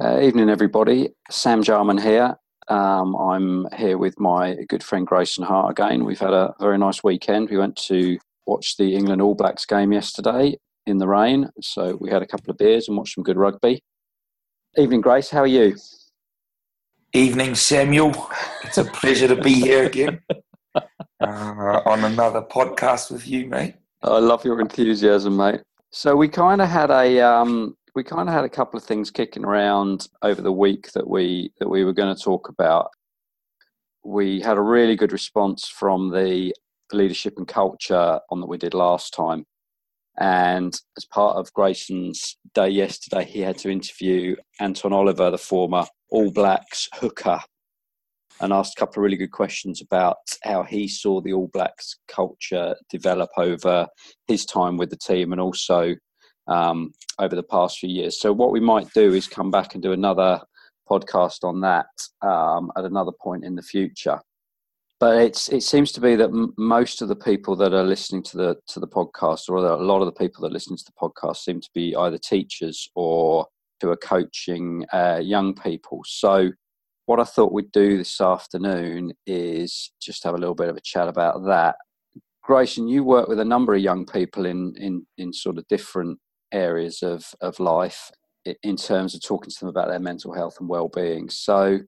Uh, evening, everybody. Sam Jarman here. Um, I'm here with my good friend Grayson Hart again. We've had a very nice weekend. We went to watch the England All Blacks game yesterday in the rain, so we had a couple of beers and watched some good rugby. Evening, Grace. How are you? Evening, Samuel. It's a pleasure to be here again uh, on another podcast with you, mate. I love your enthusiasm, mate. So we kind of had a um, we kind of had a couple of things kicking around over the week that we that we were going to talk about. We had a really good response from the leadership and culture on that we did last time. And as part of Grayson's day yesterday, he had to interview Anton Oliver, the former All Blacks hooker, and asked a couple of really good questions about how he saw the All Blacks culture develop over his time with the team and also um, over the past few years. So what we might do is come back and do another podcast on that um, at another point in the future. But it's it seems to be that m- most of the people that are listening to the to the podcast, or a lot of the people that listen to the podcast, seem to be either teachers or who are coaching uh, young people. So what I thought we'd do this afternoon is just have a little bit of a chat about that. Grayson, you work with a number of young people in in in sort of different areas of, of life in terms of talking to them about their mental health and well-being. So,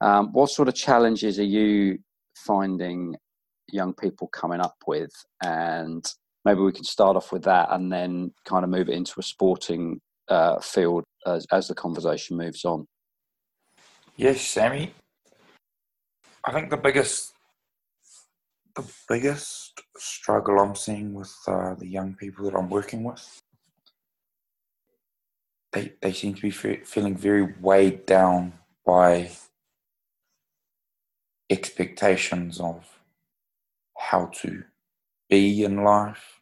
um, what sort of challenges are you finding young people coming up with? And maybe we can start off with that, and then kind of move it into a sporting uh, field as, as the conversation moves on. Yes, Sammy. I think the biggest the biggest struggle I'm seeing with uh, the young people that I'm working with they, they seem to be feeling very weighed down by expectations of how to be in life,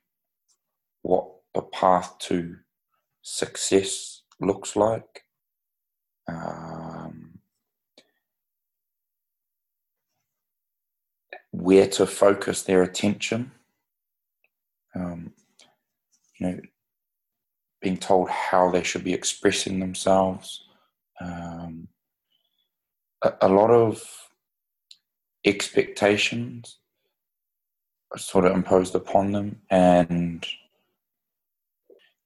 what the path to success looks like. Um, where to focus their attention. Um, you know, being told how they should be expressing themselves. Um, a, a, lot of expectations sort of imposed upon them, and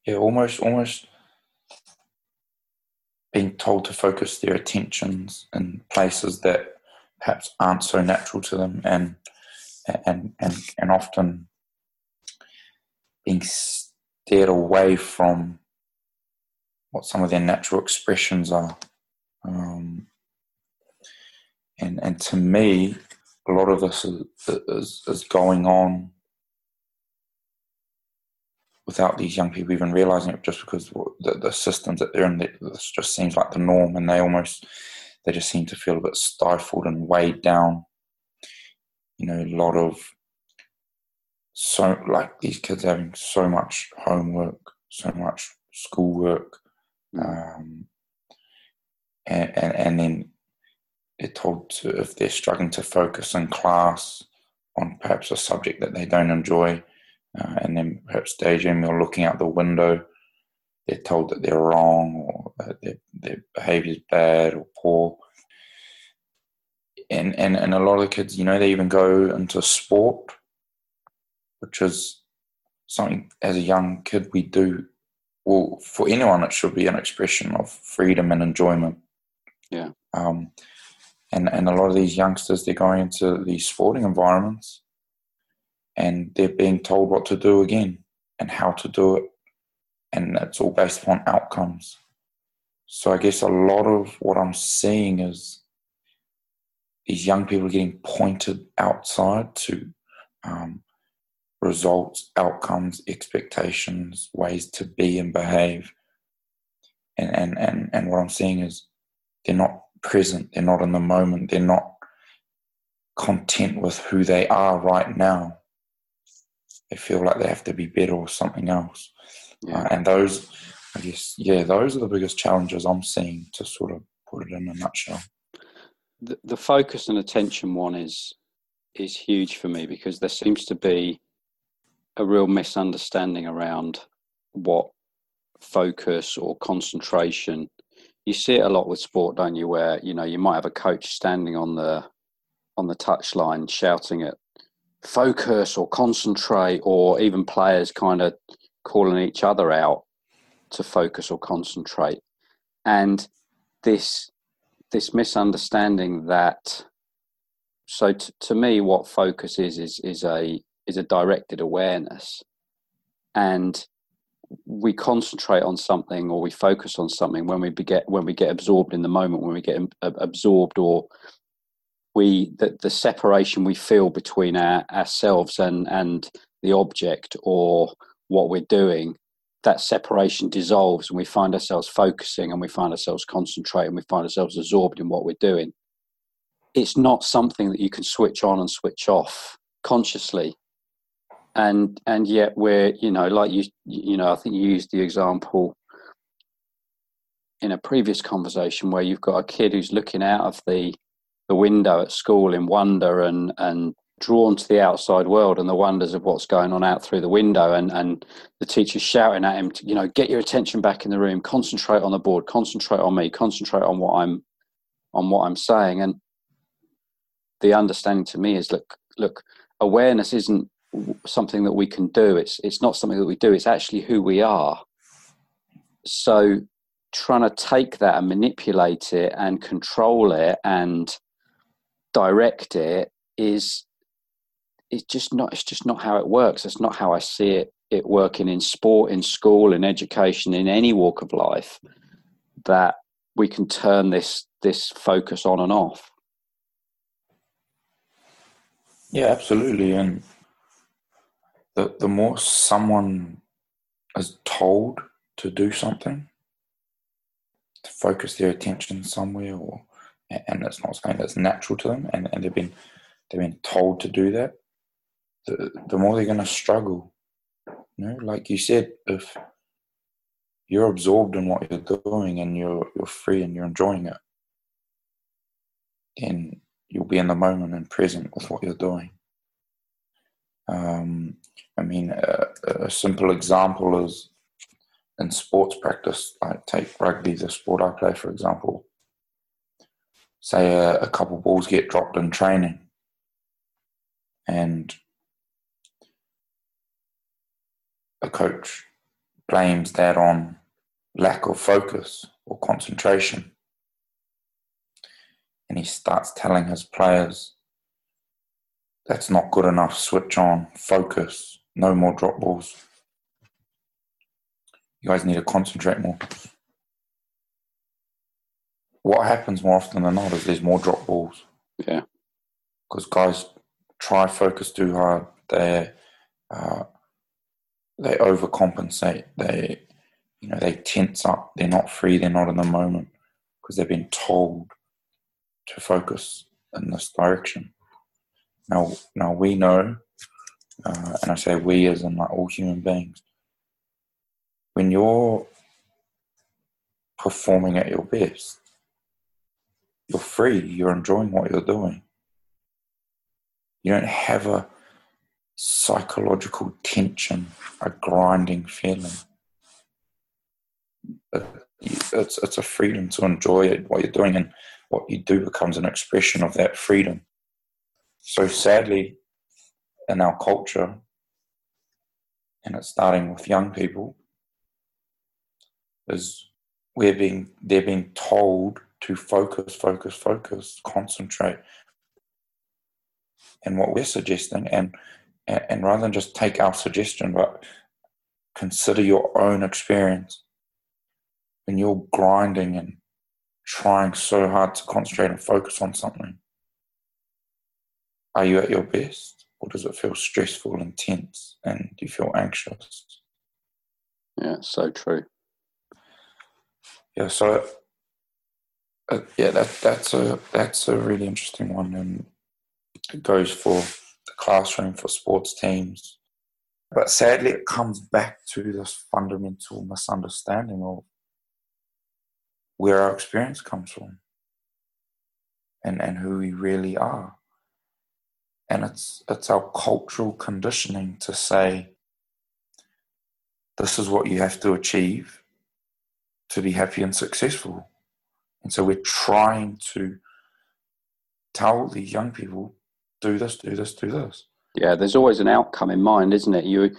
yeah, almost, almost being told to focus their attentions in places that perhaps aren't so natural to them, and and and and often being steered away from what some of their natural expressions are. Um, and and to me, a lot of this is, is, is going on without these young people even realizing it, just because the, the systems that they're in, this just seems like the norm, and they almost they just seem to feel a bit stifled and weighed down. You know, a lot of so like these kids having so much homework, so much schoolwork, mm. um, and, and, and then they're told to if they're struggling to focus in class on perhaps a subject that they don't enjoy, uh, and then perhaps daydreaming or looking out the window, they're told that they're wrong or that their, their behaviour is bad or poor. And, and and a lot of the kids, you know, they even go into sport which is something as a young kid we do. Well, for anyone, it should be an expression of freedom and enjoyment. Yeah. Um, and and a lot of these youngsters, they're going into these sporting environments, and they're being told what to do again and how to do it, and it's all based upon outcomes. So I guess a lot of what I'm seeing is these young people getting pointed outside to um, results, outcomes, expectations, ways to be and behave. And, and, and, and what I'm seeing is they're not present, they're not in the moment, they're not content with who they are right now. They feel like they have to be better or something else. Yeah. Uh, and those, I guess, yeah, those are the biggest challenges I'm seeing to sort of put it in a nutshell. The, the focus and attention one is is huge for me because there seems to be a real misunderstanding around what focus or concentration you see it a lot with sport, don't you? Where you know you might have a coach standing on the on the touchline shouting at focus or concentrate, or even players kind of calling each other out to focus or concentrate, and this this misunderstanding that. So t- to me, what focus is is is a is a directed awareness, and we concentrate on something or we focus on something when we get when we get absorbed in the moment when we get absorbed or we the, the separation we feel between our, ourselves and and the object or what we're doing that separation dissolves and we find ourselves focusing and we find ourselves concentrating we find ourselves absorbed in what we're doing. It's not something that you can switch on and switch off consciously and and yet we're you know like you you know i think you used the example in a previous conversation where you've got a kid who's looking out of the the window at school in wonder and and drawn to the outside world and the wonders of what's going on out through the window. And and the teacher's shouting at him to you know get your attention back in the room. Concentrate on the board. Concentrate on me. Concentrate on what i'm on what i'm saying. And the understanding to me is look look awareness isn't something that we can do. It's it's not something that we do. It's actually who we are. So trying to take that and manipulate it and control it and direct it is it's just not it's just not how it works. It's not how I see it it working in sport, in school, in education, in any walk of life. That we can turn this this focus on and off. Yeah, absolutely. And the, the more someone is told to do something, to focus their attention somewhere, or and it's not something that's natural to them, and, and they've been they've been told to do that, the the more they're going to struggle. You know, like you said, if you're absorbed in what you're doing and you're you're free and you're enjoying it, then you'll be in the moment and present with what you're doing. Um, I mean, a, a, simple example is in sports practice. Like take rugby, the sport I play, for example. Say a, a couple balls get dropped in training, and a coach blames that on lack of focus or concentration. And he starts telling his players that's not good enough. Switch on, focus, no more drop balls. You guys need to concentrate more. What happens more often than not is there's more drop balls. Yeah. Because guys try focus too hard. They uh, they overcompensate. They you know they tense up. They're not free. They're not in the moment because they've been told to focus in this direction. Now, now we know, uh, and I say we as in like all human beings, when you're performing at your best, you're free, you're enjoying what you're doing. You don't have a psychological tension, a grinding feeling. It's, it's a freedom to enjoy what you're doing, and what you do becomes an expression of that freedom. So sadly, in our culture, and it's starting with young people, is we're being they're being told to focus, focus, focus, concentrate. And what we're suggesting, and and rather than just take our suggestion, but consider your own experience when you're grinding and trying so hard to concentrate and focus on something are you at your best or does it feel stressful and tense and do you feel anxious? Yeah so true. Yeah so uh, yeah that that's a that's a really interesting one and it goes for the classroom for sports teams. But sadly it comes back to this fundamental misunderstanding of where our experience comes from and and who we really are and it's it's our cultural conditioning to say this is what you have to achieve to be happy and successful And so we're trying to tell these young people, do this, do this, do this. Yeah, there's always an outcome in mind, isn't it? You,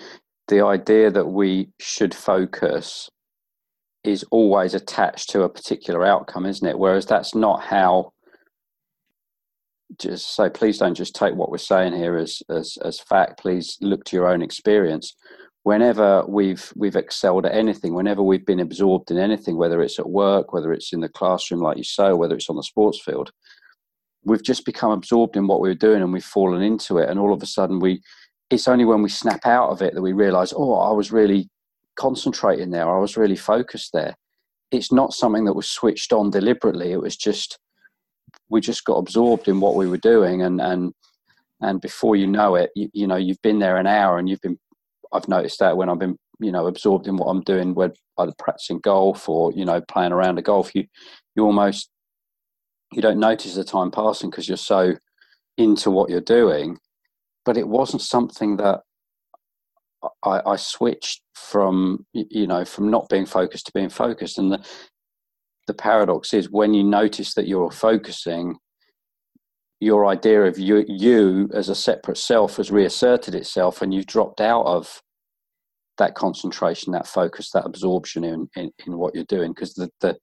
the idea that we should focus is always attached to a particular outcome, isn't it? Whereas that's not how. Just so, please don't just take what we're saying here as as as fact. Please look to your own experience. Whenever we've we've excelled at anything, whenever we've been absorbed in anything, whether it's at work, whether it's in the classroom, like you say, whether it's on the sports field, we've just become absorbed in what we were doing and we've fallen into it. And all of a sudden, we it's only when we snap out of it that we realize, oh, I was really concentrating there. I was really focused there. It's not something that was switched on deliberately. It was just we just got absorbed in what we were doing, and and and before you know it, you, you know you've been there an hour, and you've been. I've noticed that when I've been you know absorbed in what I'm doing, whether either practicing golf or you know playing around a golf, you you almost you don't notice the time passing because you're so into what you're doing. But it wasn't something that I, I, switched from you know from not being focused to being focused and the the paradox is when you notice that you're focusing your idea of you you as a separate self has reasserted itself and you've dropped out of that concentration that focus that absorption in in, in what you're doing. Because the, the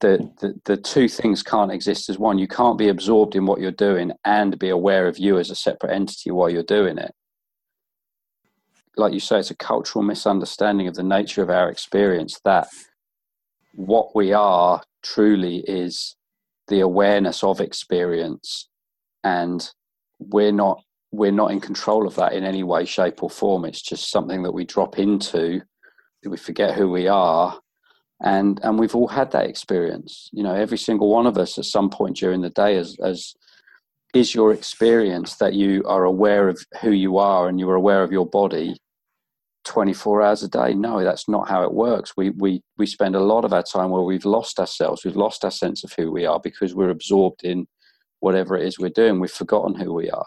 the, the the two things can't exist as one. You can't be absorbed in what you're doing and be aware of you as a separate entity while you're doing it. Like you say, it's a cultural misunderstanding of the nature of our experience that what we are truly is the awareness of experience. And we're not we're not in control of that in any way shape or form. It's just something that we drop into we forget who we are. And and we've all had that experience. You know every single one of us at some point during the day as as is your experience that you are aware of who you are and you're aware of your body 24 hours a day no that's not how it works we we we spend a lot of our time where we've lost ourselves we've lost our sense of who we are because we're absorbed in whatever it is we're doing we've forgotten who we are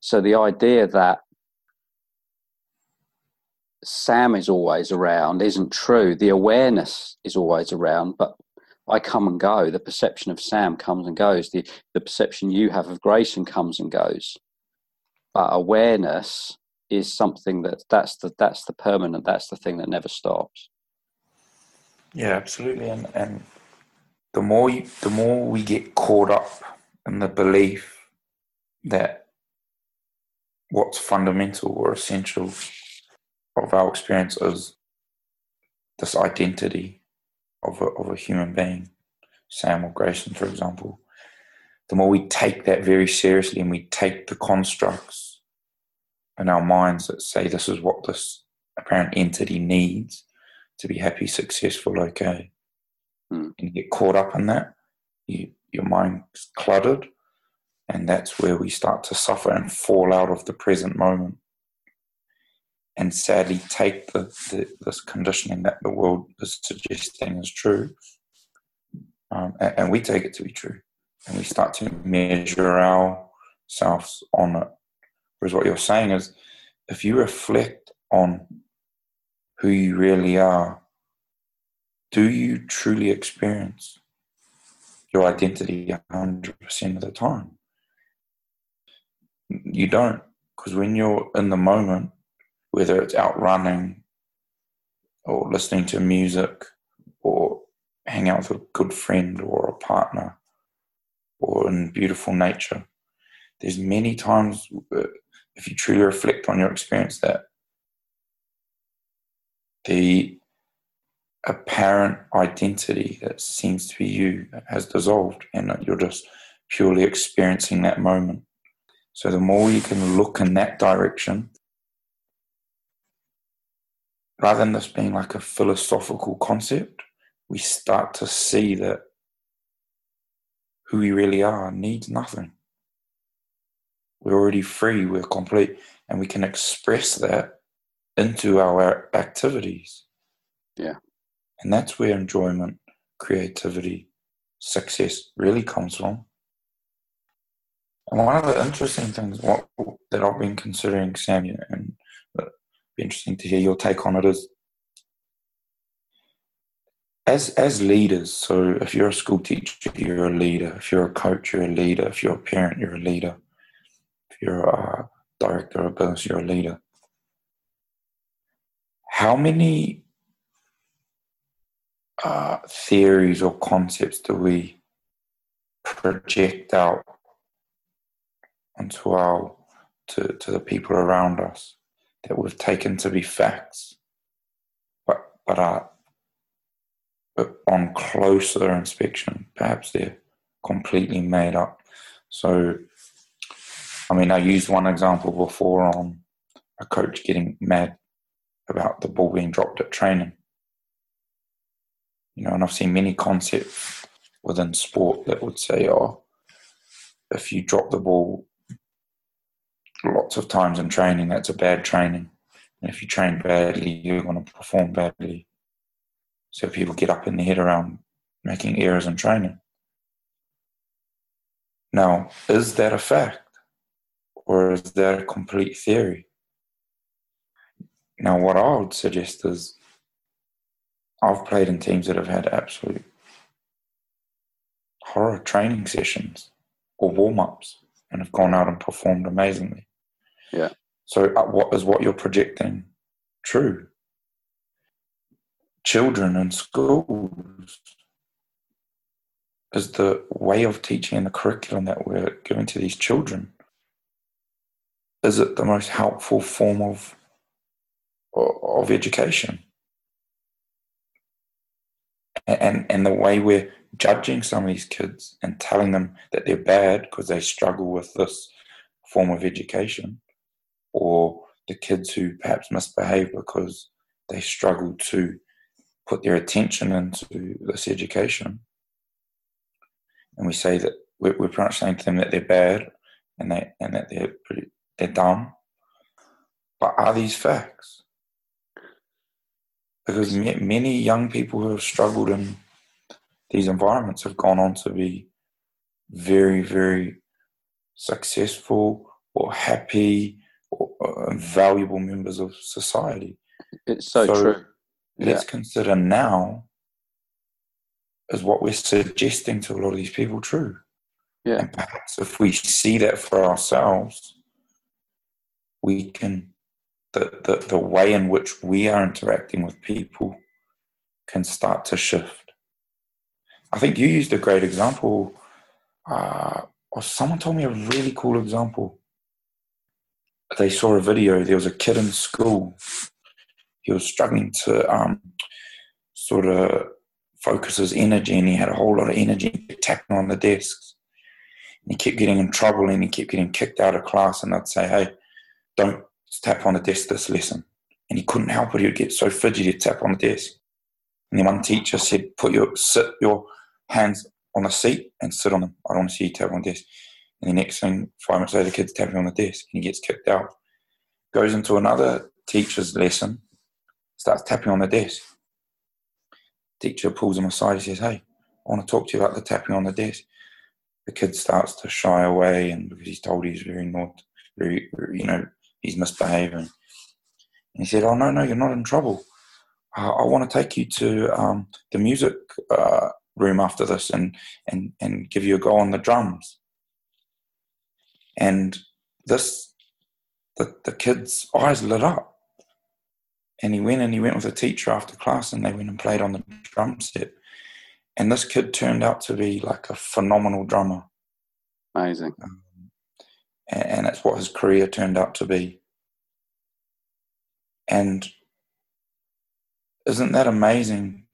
so the idea that sam is always around isn't true the awareness is always around but I come and go. The perception of Sam comes and goes. The the perception you have of Grayson comes and goes. But awareness is something that that's the that's the permanent. That's the thing that never stops. Yeah, absolutely. And and the more you, the more we get caught up in the belief that what's fundamental or essential of our experience is this identity of a, of a human being, Sam or Grayson, for example, the more we take that very seriously and we take the constructs in our minds that say this is what this apparent entity needs to be happy, successful, okay, mm. and you get caught up in that, you, your mind's cluttered, and that's where we start to suffer and fall out of the present moment and sadly take the, the, this conditioning that the world is suggesting is true, um, and, and, we take it to be true, and we start to measure ourselves on it. Whereas what you're saying is, if you reflect on who you really are, do you truly experience your identity 100% of the time? You don't, because when you're in the moment, whether it's out running or listening to music or hang out with a good friend or a partner or in beautiful nature. There's many times, uh, if you truly reflect on your experience, that the apparent identity that seems to be you has dissolved and that you're just purely experiencing that moment. So the more you can look in that direction, rather than this being like a philosophical concept, we start to see that who we really are needs nothing. We're already free, we're complete, and we can express that into our activities. Yeah. And that's where enjoyment, creativity, success really comes from. And one of the interesting things what, that I've been considering, Sam, and uh, be interesting to hear your take on it is as as leaders, so if you're a school teacher, you're a leader. If you're a coach, you're a leader. If you're a parent, you're a leader. You're a director of business, you're a leader. How many uh, theories or concepts do we project out onto our to, to the people around us that we've taken to be facts, but but are but on closer inspection, perhaps they're completely made up. So, I mean, I used one example before on a coach getting mad about the ball being dropped at training. You know, and I've seen many concepts within sport that would say, oh, if you drop the ball lots of times in training, that's a bad training. And if you train badly, you're going to perform badly. So people get up in the head around making errors in training. Now, is that a fact? Or is that a complete theory? Now, what I would suggest is I've played in teams that have had absolute horror training sessions or warm ups and have gone out and performed amazingly. Yeah. So, uh, what is what you're projecting true? children in schools is the way of teaching and the curriculum that we're giving to these children is it the most helpful form of of education? And and the way we're judging some of these kids and telling them that they're bad because they struggle with this form of education or the kids who perhaps misbehave because they struggle to put their attention into this education, and we say that we're, pretty much saying to them that they're bad and they and that they're pretty, they're dumb. But are these facts? Because many young people who have struggled in these environments have gone on to be very, very successful or happy or, or valuable members of society. It's so, so true let's consider now is what we're suggesting to a lot of these people true. Yeah. And perhaps if we see that for ourselves, we can the, the, the way in which we are interacting with people can start to shift. I think you used a great example, uh, or someone told me a really cool example. They saw a video, there was a kid in school he was struggling to um, sort of focus his energy, and he had a whole lot of energy tapping on the desks. And he kept getting in trouble, and he kept getting kicked out of class. And I'd say, "Hey, don't tap on the desk this lesson." And he couldn't help it; he would get so fidgety, he'd tap on the desk. And then one teacher said, "Put your sit your hands on the seat and sit on them. I don't want to see you tap on the desk." And the next thing, five minutes later, the kid's tapping on the desk, and he gets kicked out. Goes into another teacher's lesson, starts tapping on the desk. Teacher pulls him aside. He says, "Hey, I want to talk to you about the tapping on the desk." The kid starts to shy away, and because he's told he's very not, very you know, he's misbehaving. And he said, "Oh no, no, you're not in trouble. Uh, I want to take you to um, the music uh, room after this, and and and give you a go on the drums." And this, the the kid's eyes lit up and he went and he went with a teacher after class and they went and played on the drum set. And this kid turned out to be like a phenomenal drummer. Amazing. Um, and, and that's what his career turned out to be. And isn't that amazing?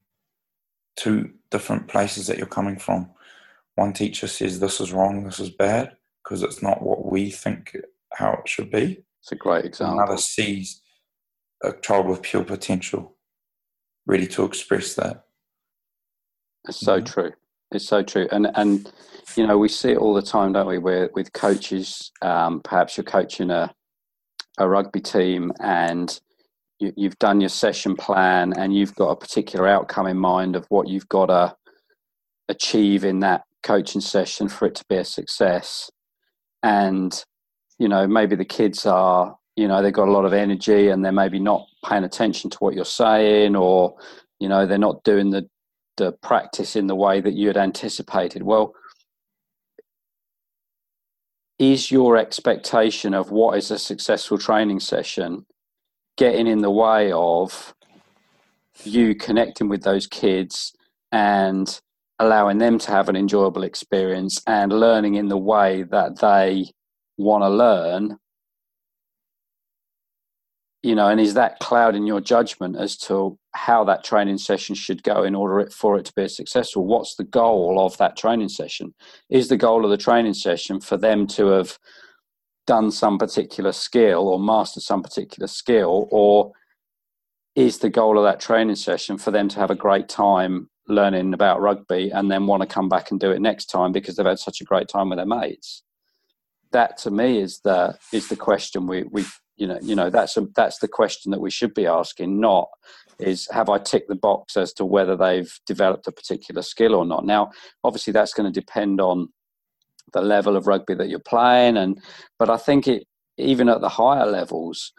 Two different places that you're coming from. One teacher says this is wrong, this is bad, because it's not what we think how it should be. It's a great example. Another sees a child with pure potential, ready to express that. It's so mm-hmm. true. It's so true, and and you know we see it all the time, don't we? Where with coaches, um, perhaps you're coaching a a rugby team, and you, you've done your session plan, and you've got a particular outcome in mind of what you've got to achieve in that coaching session for it to be a success. And you know maybe the kids are you know they've got a lot of energy and they're maybe not paying attention to what you're saying or you know they're not doing the the practice in the way that you had anticipated. Well, is your expectation of what is a successful training session getting in the way of you connecting with those kids and allowing them to have an enjoyable experience and learning in the way that they want to learn you know and is that clouding your judgment as to how that training session should go in order for it to be successful. What's the goal of that training session? Is the goal of the training session for them to have done some particular skill or mastered some particular skill or is the goal of that training session for them to have a great time learning about rugby and then want to come back and do it next time because they've had such a great time with their mates? That to me is the is the question we we you know you know that's a, that's the question that we should be asking not is have i ticked the box as to whether they've developed a particular skill or not? Now obviously that's going to depend on the level of rugby that you're playing and but i think it even at the higher levels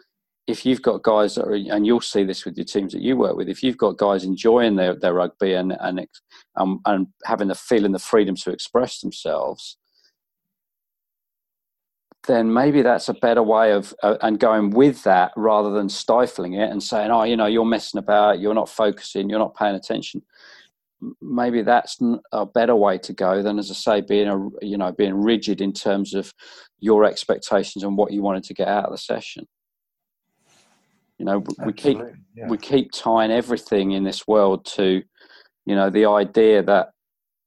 if you've got guys that are and you'll see this with your teams that you work with if you've got guys enjoying their, their rugby and and um, and having the feeling the freedom to express themselves then maybe that's a better way of uh, and going with that rather than stifling it and saying, "Oh, you know, you're messing about, you're not focusing, you're not paying attention." Maybe that's a better way to go than, as I say, being a you know being rigid in terms of your expectations and what you wanted to get out of the session. You know, Absolutely, we keep yeah. we keep tying everything in this world to, you know, the idea that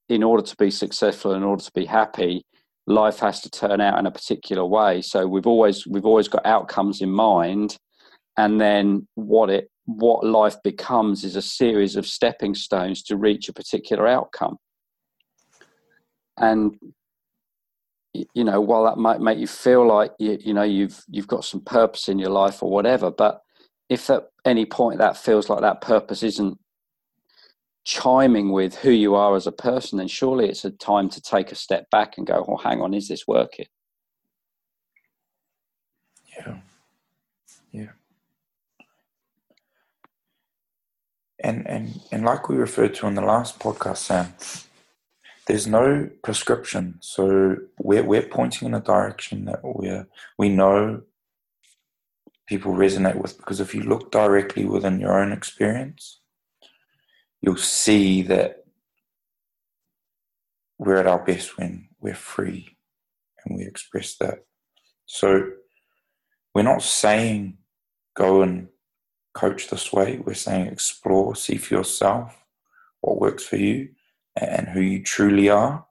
in order to be successful, in order to be happy, life has to turn out in a particular way. So we've always we've always got outcomes in mind, and then what it what life becomes is a series of stepping stones to reach a particular outcome. And you know, while that might make you feel like you, you know you've you've got some purpose in your life or whatever, but if at any point that feels like that purpose isn't chiming with who you are as a person, then surely it's a time to take a step back and go, well, hang on, is this working? Yeah. Yeah. And and and like we referred to in the last podcast, Sam, there's no prescription. So we're we're pointing in a direction that we're we know people resonate with because if you look directly within your own experience, you'll see that we're at our best when we're free and we express that. So we're not saying go and coach this way. We're saying explore, see for yourself what works for you and who you truly are,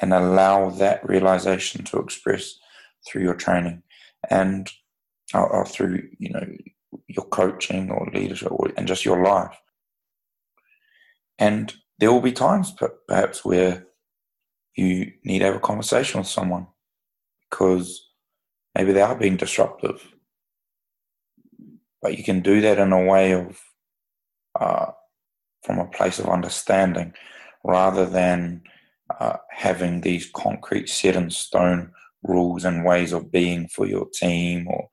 and allow that realization to express through your training and or, or through you know your coaching or leadership or, and just your life. And there will be times perhaps where you need to have a conversation with someone because maybe they are being disruptive. But you can do that in a way of, uh, from a place of understanding rather than uh, having these concrete set in stone rules and ways of being for your team or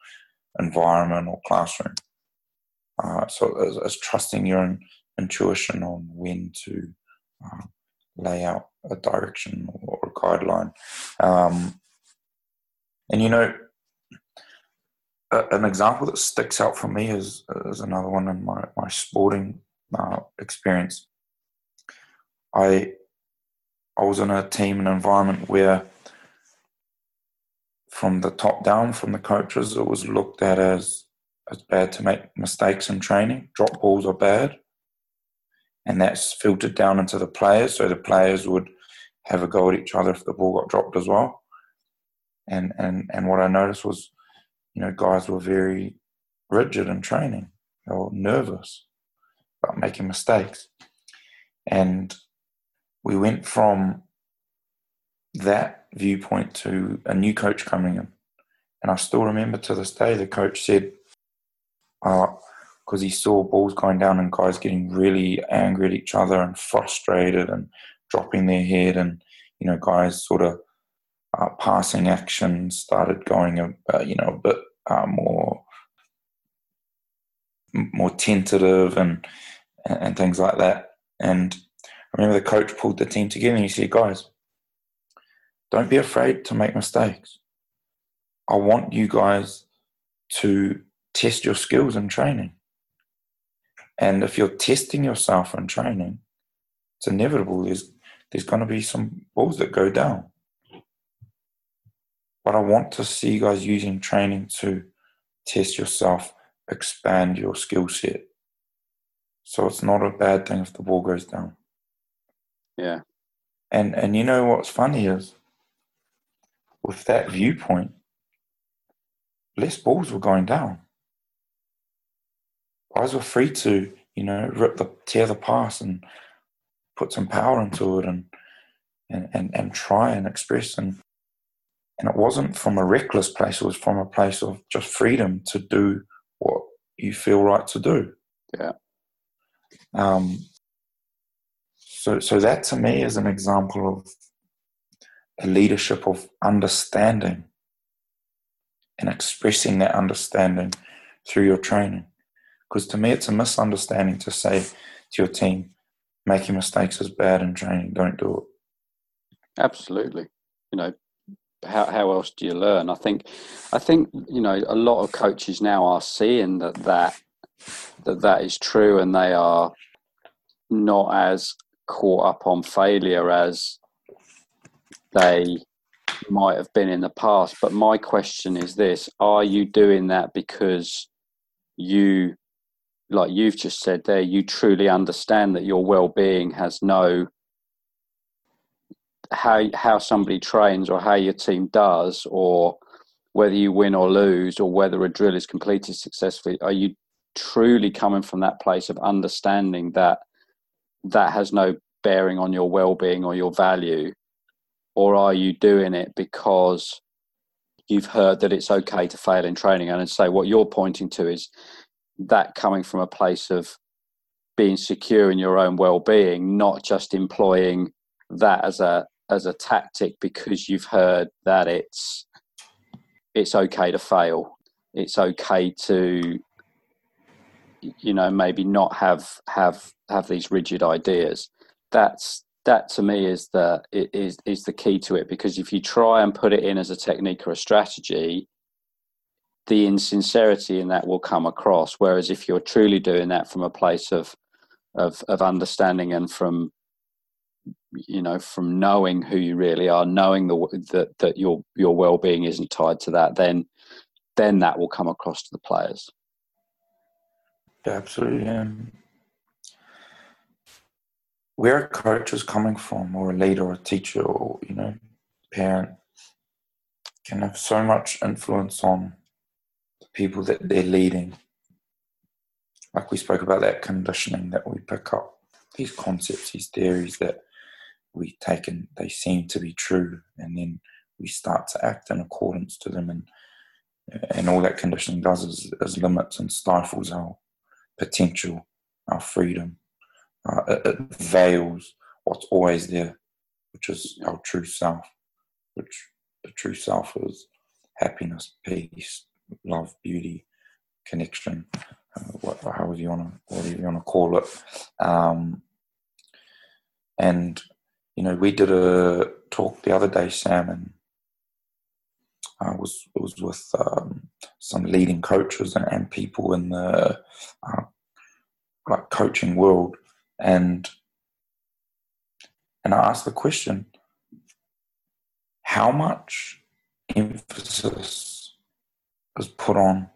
environment or classroom. Uh, so as, as, trusting your own intuition on when to uh, lay out a direction or a guideline. Um, and you know, a, an example that sticks out for me is, is another one in my, my sporting uh, experience. I I was in a team and environment where from the top down, from the coaches, it was looked at as as bad to make mistakes in training. Drop balls are bad and that's filtered down into the players. So the players would have a go at each other if the ball got dropped as well. And and and what I noticed was, you know, guys were very rigid in training. They were nervous about making mistakes, and we went from that viewpoint to a new coach coming in. And I still remember to this day the coach said, uh, because he saw balls going down and guys getting really angry at each other and frustrated and dropping their head and you know guys sort of uh, passing action started going a uh, you know a bit uh, more more tentative and and things like that And I remember the coach pulled the team together and he said, guys, don't be afraid to make mistakes. I want you guys to test your skills in training. And if you're testing yourself in training, it's inevitable. There's there's going to be some balls that go down. But I want to see you guys using training to test yourself, expand your skill set. So it's not a bad thing if the ball goes down. Yeah. And and you know what's funny is with that viewpoint, less balls were going down. Guys were free to, you know, rip the tear the past and put some power into it and and, and, and try and express and and it wasn't from a reckless place, it was from a place of just freedom to do what you feel right to do. Yeah. Um so so that to me is an example of a leadership of understanding and expressing that understanding through your training. Because to me, it's a misunderstanding to say to your team, making mistakes is bad in training, don't do it. Absolutely. You know, how, how else do you learn? I think, I think, you know, a lot of coaches now are seeing that that, that, that is true and they are not as caught up on failure as they might have been in the past. But my question is this Are you doing that because you, like you've just said there, you truly understand that your well being has no how how somebody trains or how your team does or whether you win or lose or whether a drill is completed successfully. Are you truly coming from that place of understanding that that has no bearing on your well-being or your value? Or are you doing it because you've heard that it's okay to fail in training? And say what you're pointing to is that coming from a place of being secure in your own well-being not just employing that as a as a tactic because you've heard that it's it's okay to fail. It's okay to you know maybe not have have have these rigid ideas. That's that to me is the is is the key to it because if you try and put it in as a technique or a strategy the insincerity in that will come across. Whereas if you're truly doing that from a place of of of understanding and from you know from knowing who you really are knowing the, that that your your well-being isn't tied to that then then that will come across to the players. Absolutely. Um, where a coach is coming from, or a leader, or a teacher, or you know, parent, can have so much influence on people that they're leading. Like we spoke about that conditioning that we pick up, these concepts, these theories that we take and they seem to be true, and then we start to act in accordance to them, and and all that conditioning does is, is limits and stifles our potential, our freedom uh, it, it, veils what's always there, which is our true self, which the true self is happiness, peace, love, beauty, connection, uh, what, however you want to, whatever you want to call it. Um, and you know, we did a talk the other day, Sam, and I was it was with um, some leading coaches and, and people in the uh, like coaching world, and and I asked the question how much emphasis is put on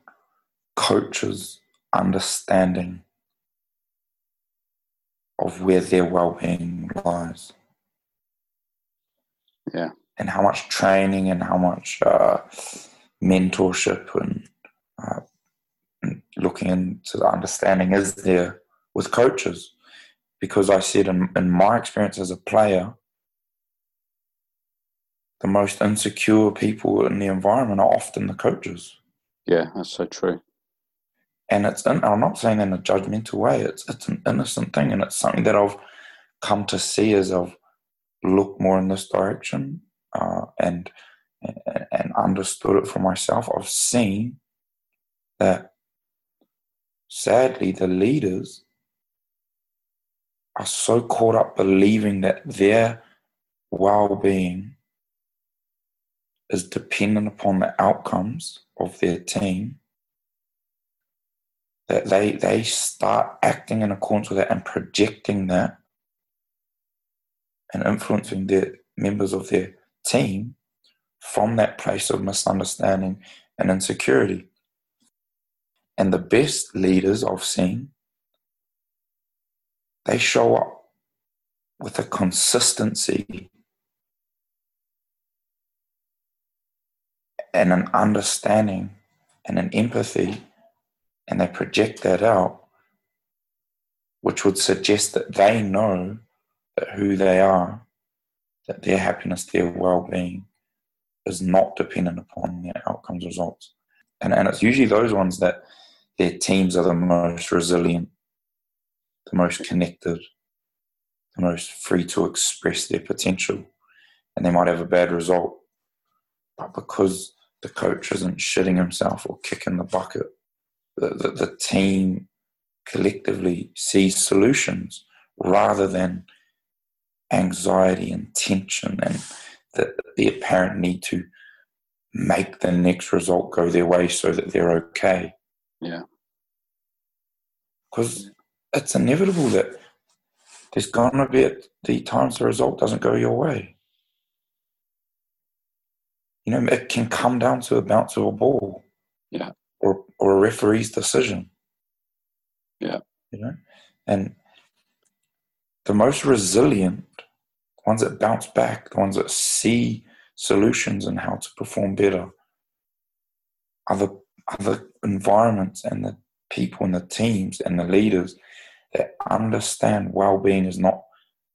coaches understanding of where their well-being lies. Yeah. And how much training and how much uh, mentorship and, uh, and looking into the understanding is there with coaches. Because I said in, in my experience as a player, the most insecure people in the environment are often the coaches. Yeah, that's so true. And it's in, I'm not saying in a judgmental way. It's it's an innocent thing, and it's something that I've come to see as I've looked more in this direction uh, and and understood it for myself. I've seen that sadly the leaders are so caught up believing that their well being is dependent upon the outcomes of their team that they they start acting in accordance with that and projecting that and influencing the members of their team from that place of misunderstanding and insecurity. And the best leaders I've seen, they show up with a consistency and an understanding and an empathy, and they project that out, which would suggest that they know that who they are, that their happiness, their well being is not dependent upon their outcomes results. And, and it's usually those ones that their teams are the most resilient, the most connected, the most free to express their potential. And they might have a bad result. But because the coach isn't shitting himself or kicking the bucket, the, the, the team collectively sees solutions rather than anxiety and tension and the, the apparent need to make the next result go their way so that they're okay. Yeah. Because it's inevitable that there's going to be at the times the result doesn't go your way. You know, it can come down to a bounce of a ball. Yeah. Or, or a referee's decision. Yeah. You know, and the most resilient ones that bounce back, the ones that see solutions and how to perform better, are the, are the environments and the people and the teams and the leaders that understand well-being is not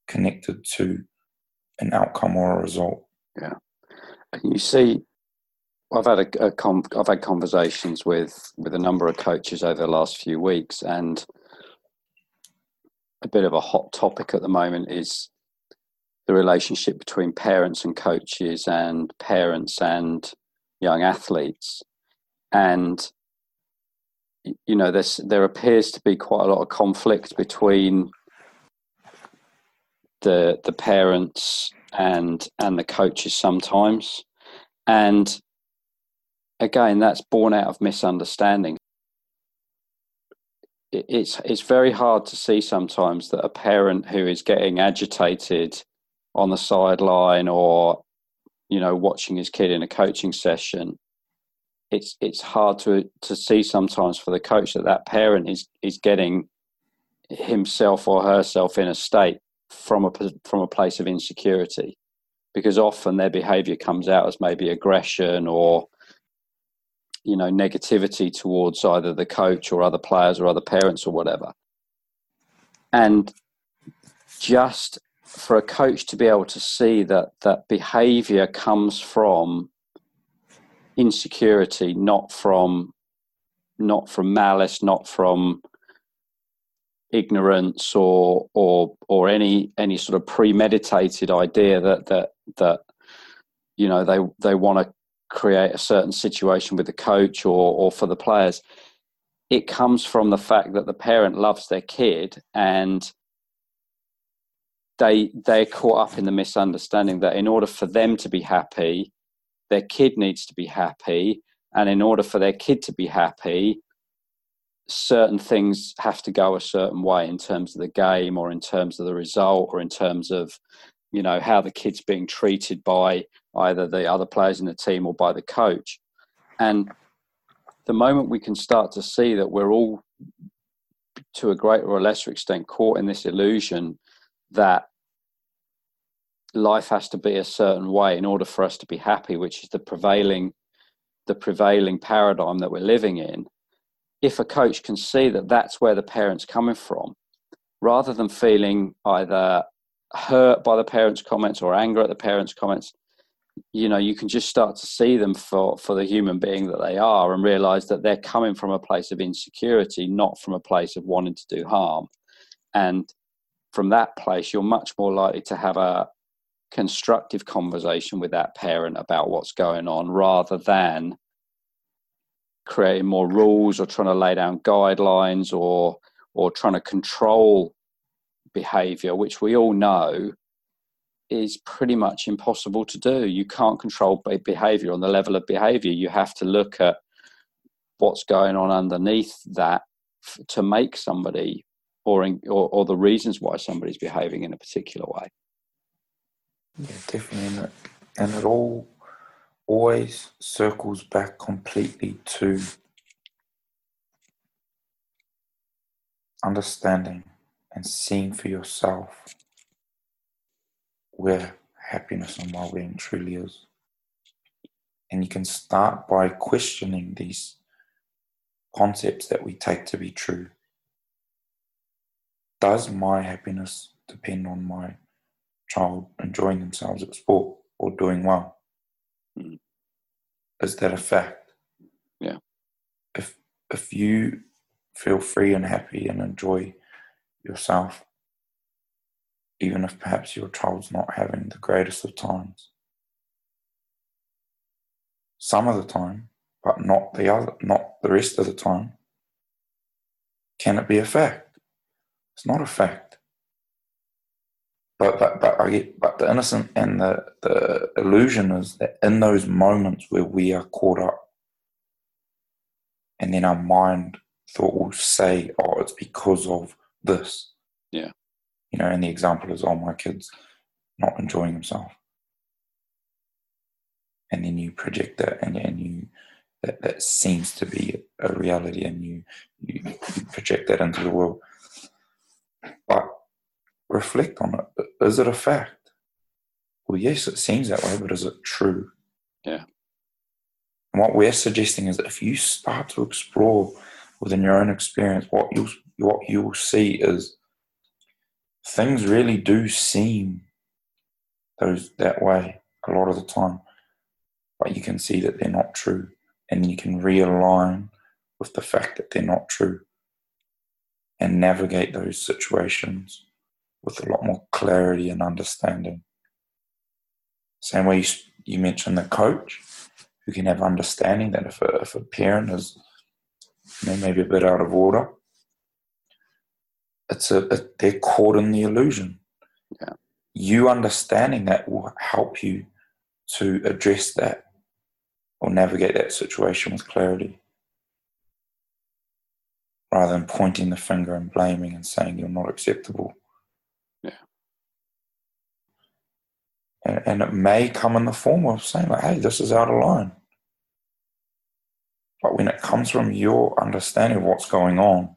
connected to an outcome or a result. Yeah, you see, I've had a, a com- I've had conversations with with a number of coaches over the last few weeks, and a bit of a hot topic at the moment is the relationship between parents and coaches and parents and young athletes. And you know there's there appears to be quite a lot of conflict between the the parents and and the coaches sometimes. And again that's born out of misunderstanding. It's it's very hard to see sometimes that a parent who is getting agitated on the sideline or you know watching his kid in a coaching session it's it's hard to to see sometimes for the coach that that parent is is getting himself or herself in a state from a from a place of insecurity because often their behavior comes out as maybe aggression or you know negativity towards either the coach or other players or other parents or whatever. And just for a coach to be able to see that that behavior comes from insecurity not from not from malice not from ignorance or or or any any sort of premeditated idea that that that you know they they want to create a certain situation with the coach or or for the players it comes from the fact that the parent loves their kid and they they're caught up in the misunderstanding that in order for them to be happy their kid needs to be happy. And in order for their kid to be happy certain things have to go a certain way in terms of the game or in terms of the result or in terms of you know how the kid's being treated by either the other players in the team or by the coach. And the moment we can start to see that we're all to a greater or lesser extent caught in this illusion that life has to be a certain way in order for us to be happy which is the prevailing the prevailing paradigm that we're living in if a coach can see that that's where the parent's coming from rather than feeling either hurt by the parents comments or anger at the parents comments you know you can just start to see them for for the human being that they are and realize that they're coming from a place of insecurity not from a place of wanting to do harm. And from that place, you're much more likely to have a constructive conversation with that parent about what's going on rather than creating more rules or trying to lay down guidelines or or trying to control behavior, which we all know is pretty much impossible to do. You can't control behavior on the level of behavior. You have to look at what's going on underneath that to make somebody or, in, or, or the reasons why somebody's behaving in a particular way. Yeah, definitely. And it all always circles back completely to understanding and seeing for yourself where happiness and well being truly is. And you can start by questioning these concepts that we take to be true. Does my happiness depend on my child enjoying themselves at sport or doing well? Mm. Is that a fact? Yeah. If if you feel free and happy and enjoy yourself, even if perhaps your child's not having the greatest of times. Some of the time, but not the other, not the rest of the time. Can it be a fact? It's not a fact. But but but I get, but the innocent and the, the illusion is that in those moments where we are caught up, and then our mind thought will say, "Oh, it's because of this." Yeah. You know, and the example is, "Oh, my kid's not enjoying himself," and then you project that, and and you that, that seems to be a reality and you, you, you project that into the world. But reflect on it. Is it a fact? Well, yes, it seems that way, but is it true? Yeah. And what we're suggesting is that if you start to explore within your own experience, what you what you will see is things really do seem those that way a lot of the time, but you can see that they're not true and you can realign with the fact that they're not true and navigate those situations with a lot more clarity and understanding. Same way you, you mentioned the coach who can have understanding that if a, if a parent is you know, maybe a bit out of order, it's a, a they're caught in the illusion. Yeah. You understanding that will help you to address that or navigate that situation with clarity rather than pointing the finger and blaming and saying you're not acceptable. Yeah. And, and it may come in the form of saying, like, hey, this is out of line. But when it comes from your understanding of what's going on,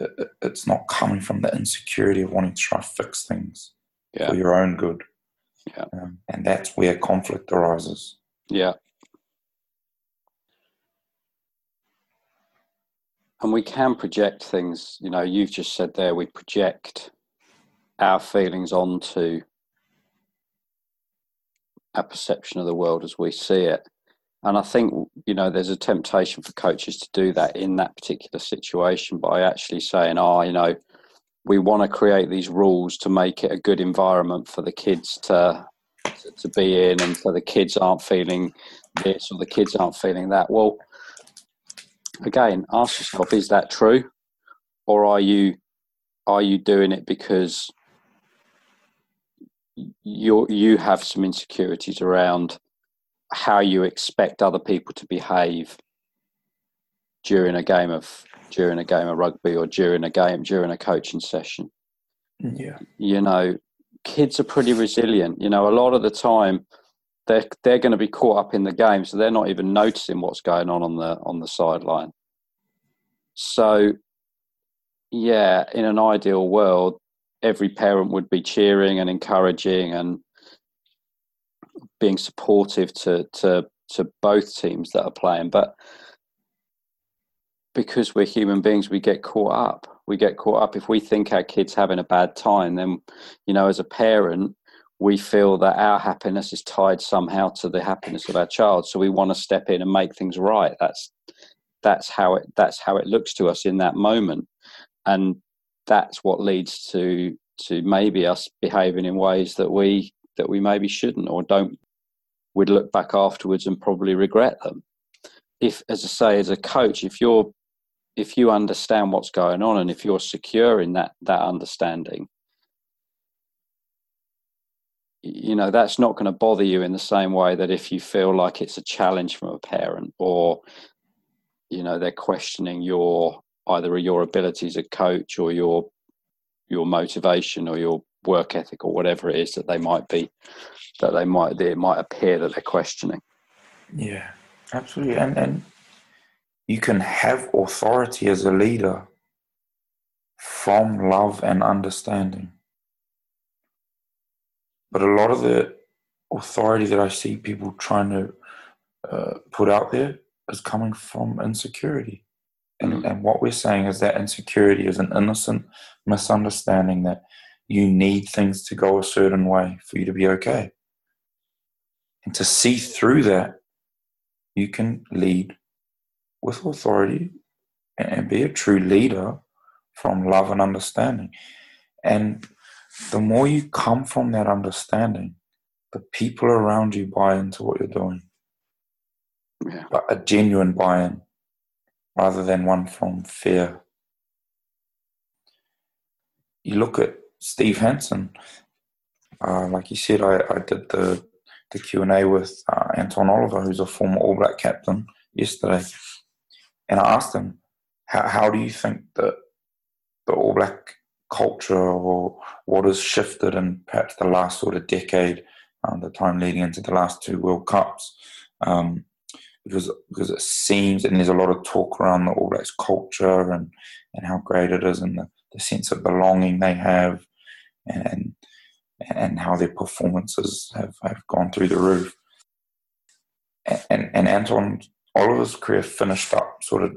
it, it's not coming from the insecurity of wanting to try to fix things yeah. for your own good. Yeah. Um, and that's where conflict arises. Yeah. And we can project things, you know, you've just said there, we project our feelings onto our perception of the world as we see it. And I think, you know, there's a temptation for coaches to do that in that particular situation by actually saying, oh, you know, we want to create these rules to make it a good environment for the kids to to be in and so the kids aren't feeling this or the kids aren't feeling that well again ask yourself is that true or are you are you doing it because you you have some insecurities around how you expect other people to behave during a game of during a game of rugby or during a game during a coaching session. Yeah. You know, kids are pretty resilient. You know, a lot of the time they're they're going to be caught up in the game, so they're not even noticing what's going on on the on the sideline. So, yeah, in an ideal world, every parent would be cheering and encouraging and being supportive to to to both teams that are playing, but because we're human beings, we get caught up. We get caught up. If we think our kid's having a bad time, then, you know, as a parent, we feel that our happiness is tied somehow to the happiness of our child. So we want to step in and make things right. That's that's how it that's how it looks to us in that moment, and that's what leads to to maybe us behaving in ways that we that we maybe shouldn't or don't. We'd look back afterwards and probably regret them if, as I say, as a coach, if you're if you understand what's going on and if you're secure in that that understanding you know that's not going to bother you in the same way that if you feel like it's a challenge from a parent or you know they're questioning your either your ability as a coach or your your motivation or your work ethic or whatever it is that they might be that they might it might appear that they're questioning. Yeah absolutely. And and you can have authority as a leader from love and understanding. But a lot of the authority that I see people trying to uh, put out there is coming from insecurity. And, mm. and what we're saying is that insecurity is an innocent misunderstanding that you need things to go a certain way for you to be okay. And to see through that, you can lead with authority and be a true leader from love and understanding. And the more you come from that understanding, the people around you buy into what you're doing. Yeah. But a genuine buy in rather than one from fear. You look at Steve Hansen, uh, like you said, I, I did the, the Q&A with uh, Anton Oliver, who's a former All Black captain, yesterday. And I asked him, how, how do you think that the All Black culture or what has shifted in perhaps the last sort of decade, um, the time leading into the last two World Cups. Um, because because it seems and there's a lot of talk around the All Blacks culture and, and how great it is and the, the sense of belonging they have and and how their performances have, have gone through the roof. And, and, and Anton Oliver's career finished up sort of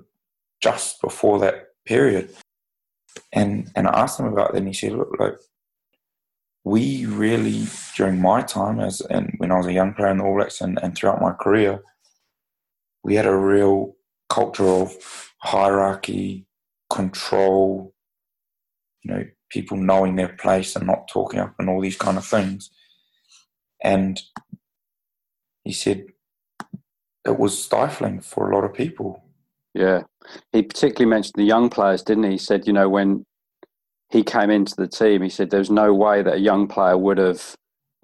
just before that period. And and I asked him about that, and he said, "Look, like we really during my time as and when I was a young player in the All Blacks and, and throughout my career, we had a real culture of hierarchy, control, you know, people knowing their place and not talking up and all these kind of things. And he said it was stifling for a lot of people. Yeah. He particularly mentioned the young players, didn't he? He said, you know, when he came into the team, he said there's no way that a young player would have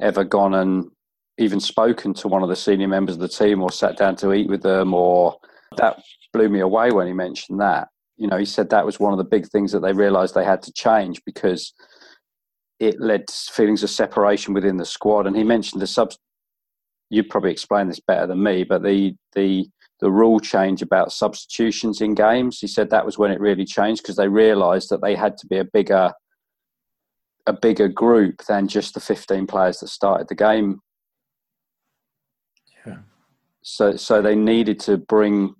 ever gone and even spoken to one of the senior members of the team or sat down to eat with them or that blew me away when he mentioned that. You know, he said that was one of the big things that they realized they had to change because it led to feelings of separation within the squad. And he mentioned the sub. You'd probably explain this better than me, but the the the rule change about substitutions in games. He said that was when it really changed because they realised that they had to be a bigger a bigger group than just the 15 players that started the game. Yeah. So so they needed to bring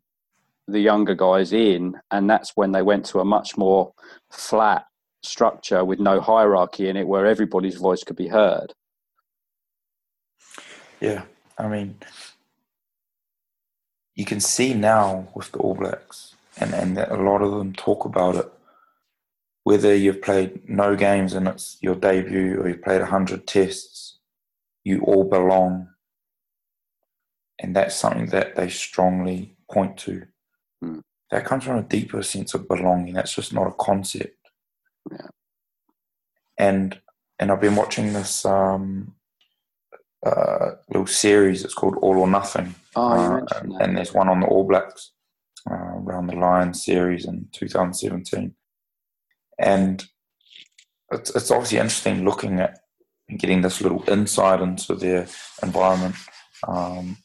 the younger guys in and that's when they went to a much more flat structure with no hierarchy in it where everybody's voice could be heard. Yeah. I mean you can see now with the All Blacks, and, and a lot of them talk about it, whether you've played no games and it's your debut or you've played 100 tests, you all belong. And that's something that they strongly point to. Mm. That comes from a deeper sense of belonging. That's just not a concept. Yeah. And and I've been watching this um, uh, little series. It's called All or Nothing. Oh, uh, and there's one on the All Blacks uh, around the Lions series in 2017. And it's, it's obviously interesting looking at and getting this little insight into their environment um,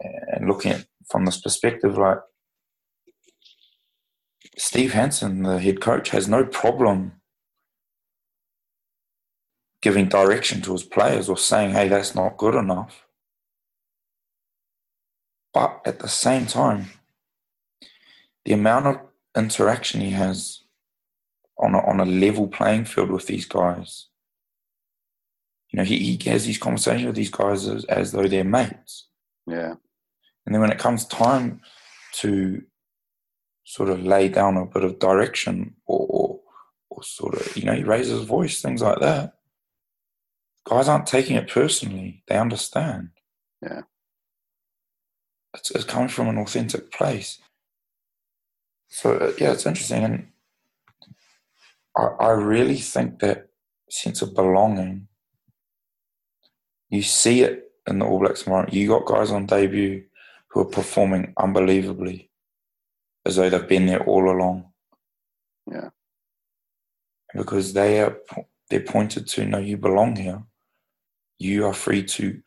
and looking at from this perspective like Steve Hansen, the head coach, has no problem giving direction to his players or saying, hey, that's not good enough. But at the same time, the amount of interaction he has on a, on a level playing field with these guys, you know, he, he has these conversations with these guys as, as though they're mates. Yeah. And then when it comes time to sort of lay down a bit of direction or, or, or sort of, you know, he raises his voice, things like that guys aren't taking it personally. They understand. Yeah. It's, it's coming from an authentic place. So uh, yeah, it's interesting, and I, I really think that sense of belonging. You see it in the All Blacks environment. You got guys on debut who are performing unbelievably, as though they've been there all along. Yeah. Because they are they're pointed to no, you belong here. You are free to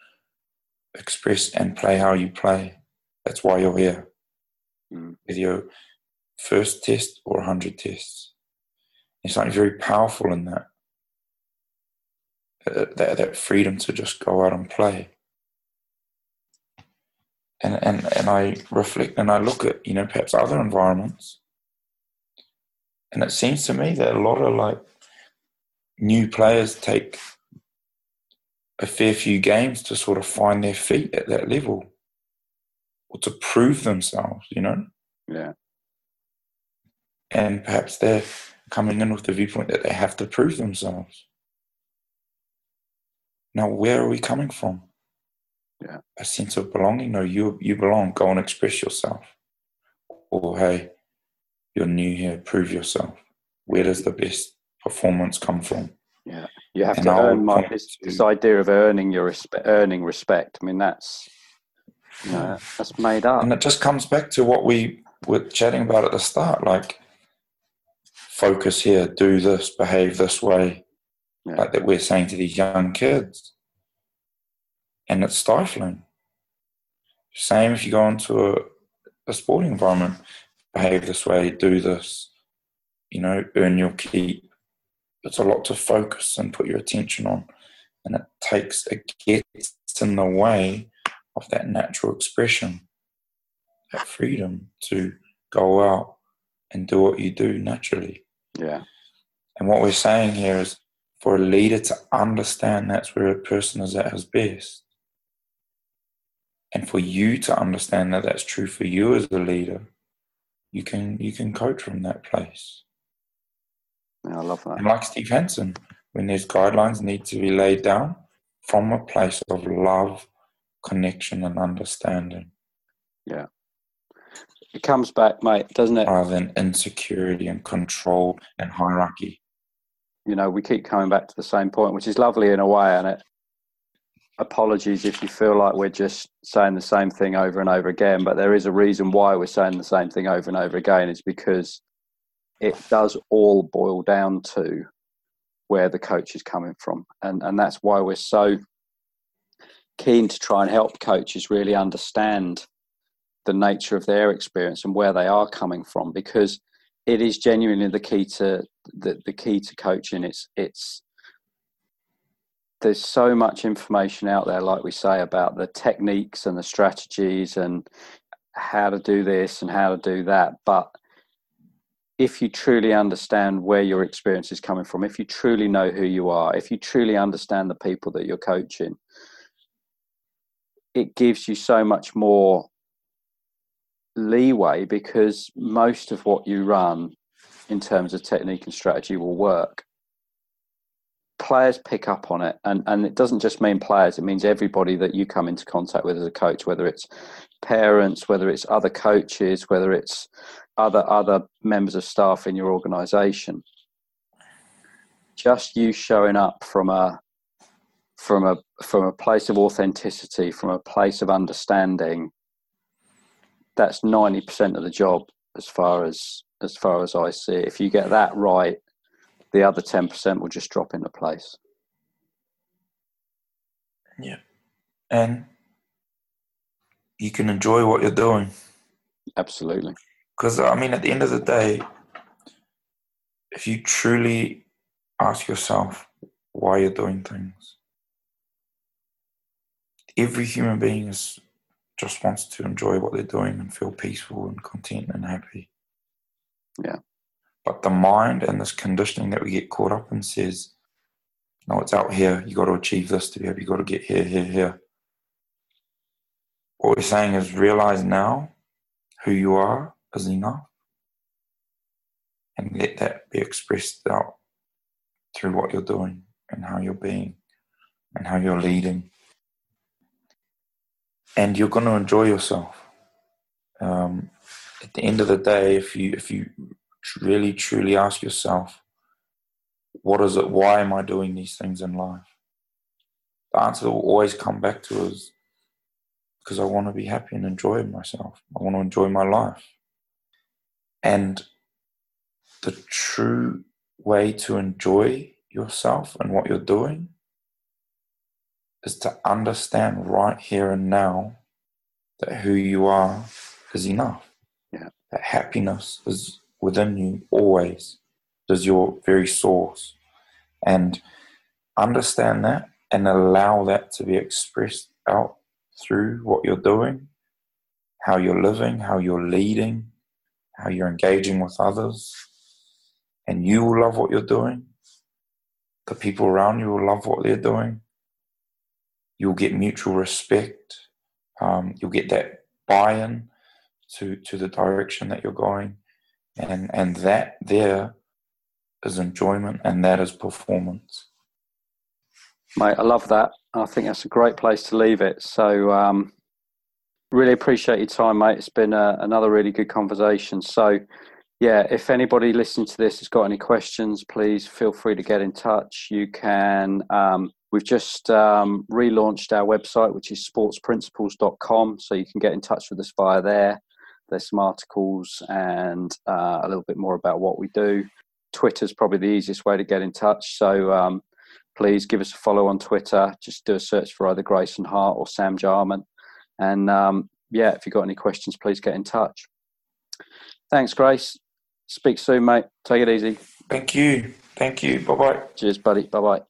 express and play how you play. That's why you're here. Mm. With your first test or 100 tests. There's something very powerful in that. That, that. that freedom to just go out and play. And, and, and I reflect and I look at, you know, perhaps other environments. And it seems to me that a lot of like new players take a fair few games to sort of find their feet at that level or to prove themselves, you know? Yeah. And perhaps they're coming in with the viewpoint that they have to prove themselves. Now, where are we coming from? Yeah. A sense of belonging? No, you you belong. Go and express yourself. Or hey, you're new here. Prove yourself. Where does the best performance come from? Yeah, you have And to earn my, this, to- this idea of earning your respect, earning respect. I mean, that's you know, that's made up. And it just comes back to what we were chatting about at the start like, focus here, do this, behave this way, Yeah. like that we're saying to these young kids. And it's stifling. Same if you go into a, a sporting environment, behave this way, do this, you know, earn your keep. It's a lot to focus and put your attention on. And it takes, it gets in the way of that natural expression, that freedom to go out and do what you do naturally. Yeah, And what we're saying here is for a leader to understand that's where a person is at his best. And for you to understand that that's true for you as a leader, you can you can coach from that place. yeah, I love that. And like Steve Hansen, when there's guidelines need to be laid down from a place of love, connection, and understanding, Yeah. It comes back, mate, doesn't it? rather than insecurity and control and hierarchy. You know, we keep coming back to the same point, which is lovely in a way, and it. Apologies if you feel like we're just saying the same thing over and over again, but there is a reason why we're saying the same thing over and over again. It's because it does all boil down to where the coach is coming from, and and that's why we're so keen to try and help coaches really understand the nature of their experience and where they are coming from, because it is genuinely the key to the, the key to coaching. It's it's there's so much information out there, like we say, about the techniques and the strategies and how to do this and how to do that. But if you truly understand where your experience is coming from, if you truly know who you are, if you truly understand the people that you're coaching, it gives you so much more leeway because most of what you run in terms of technique and strategy will work players pick up on it. And and it doesn't just mean players it means everybody that you come into contact with as a coach whether it's parents whether it's other coaches whether it's other other members of staff in your organization. Just you showing up from a from a from a place of authenticity from a place of understanding that's 90% of the job as far as as far as I see. If you get that right the other 10% will just drop into place Yeah. And you can enjoy what you're doing. absolutely Because, I mean, at the end of the day, if you truly ask yourself why you're doing things, every human being is just wants to enjoy what they're doing and feel peaceful and content and happy. Yeah. But the mind and this conditioning that we get caught up in says, no, it's out here. You've got to achieve this to be happy. You got to get here, here, here. What we're saying is realize now who you are is enough. And let that be expressed out through what you're doing and how you're being and how you're leading. And you're going to enjoy yourself. Um, at the end of the day, if you if you really truly ask yourself, what is it? Why am I doing these things in life? The answer will always come back to is because I want to be happy and enjoy myself. I want to enjoy my life. And the true way to enjoy yourself and what you're doing is to understand right here and now that who you are is enough. Yeah. That happiness is within you always, is your very source. And understand that and allow that to be expressed out through what you're doing, how you're living, how you're leading, how you're engaging with others. And you will love what you're doing. The people around you will love what they're doing. You'll get mutual respect. Um, you'll get that buy-in to to the direction that you're going, and and that there is enjoyment, and that is performance. Mate, I love that. I think that's a great place to leave it. So, um, really appreciate your time, mate. It's been a, uh, another really good conversation. So, yeah, if anybody listening to this has got any questions, please feel free to get in touch. You can, um, we've just um, relaunched our website, which is sportsprinciples.com. So you can get in touch with us via there. There's some articles and uh, a little bit more about what we do. Twitter's probably the easiest way to get in touch. So um, please give us a follow on Twitter. Just do a search for either Grayson Hart or Sam Jarman. And um, yeah, if you've got any questions, please get in touch. Thanks, Grace. Speak soon, mate. Take it easy. Thank you. Thank you. Bye bye. Cheers, buddy. Bye bye.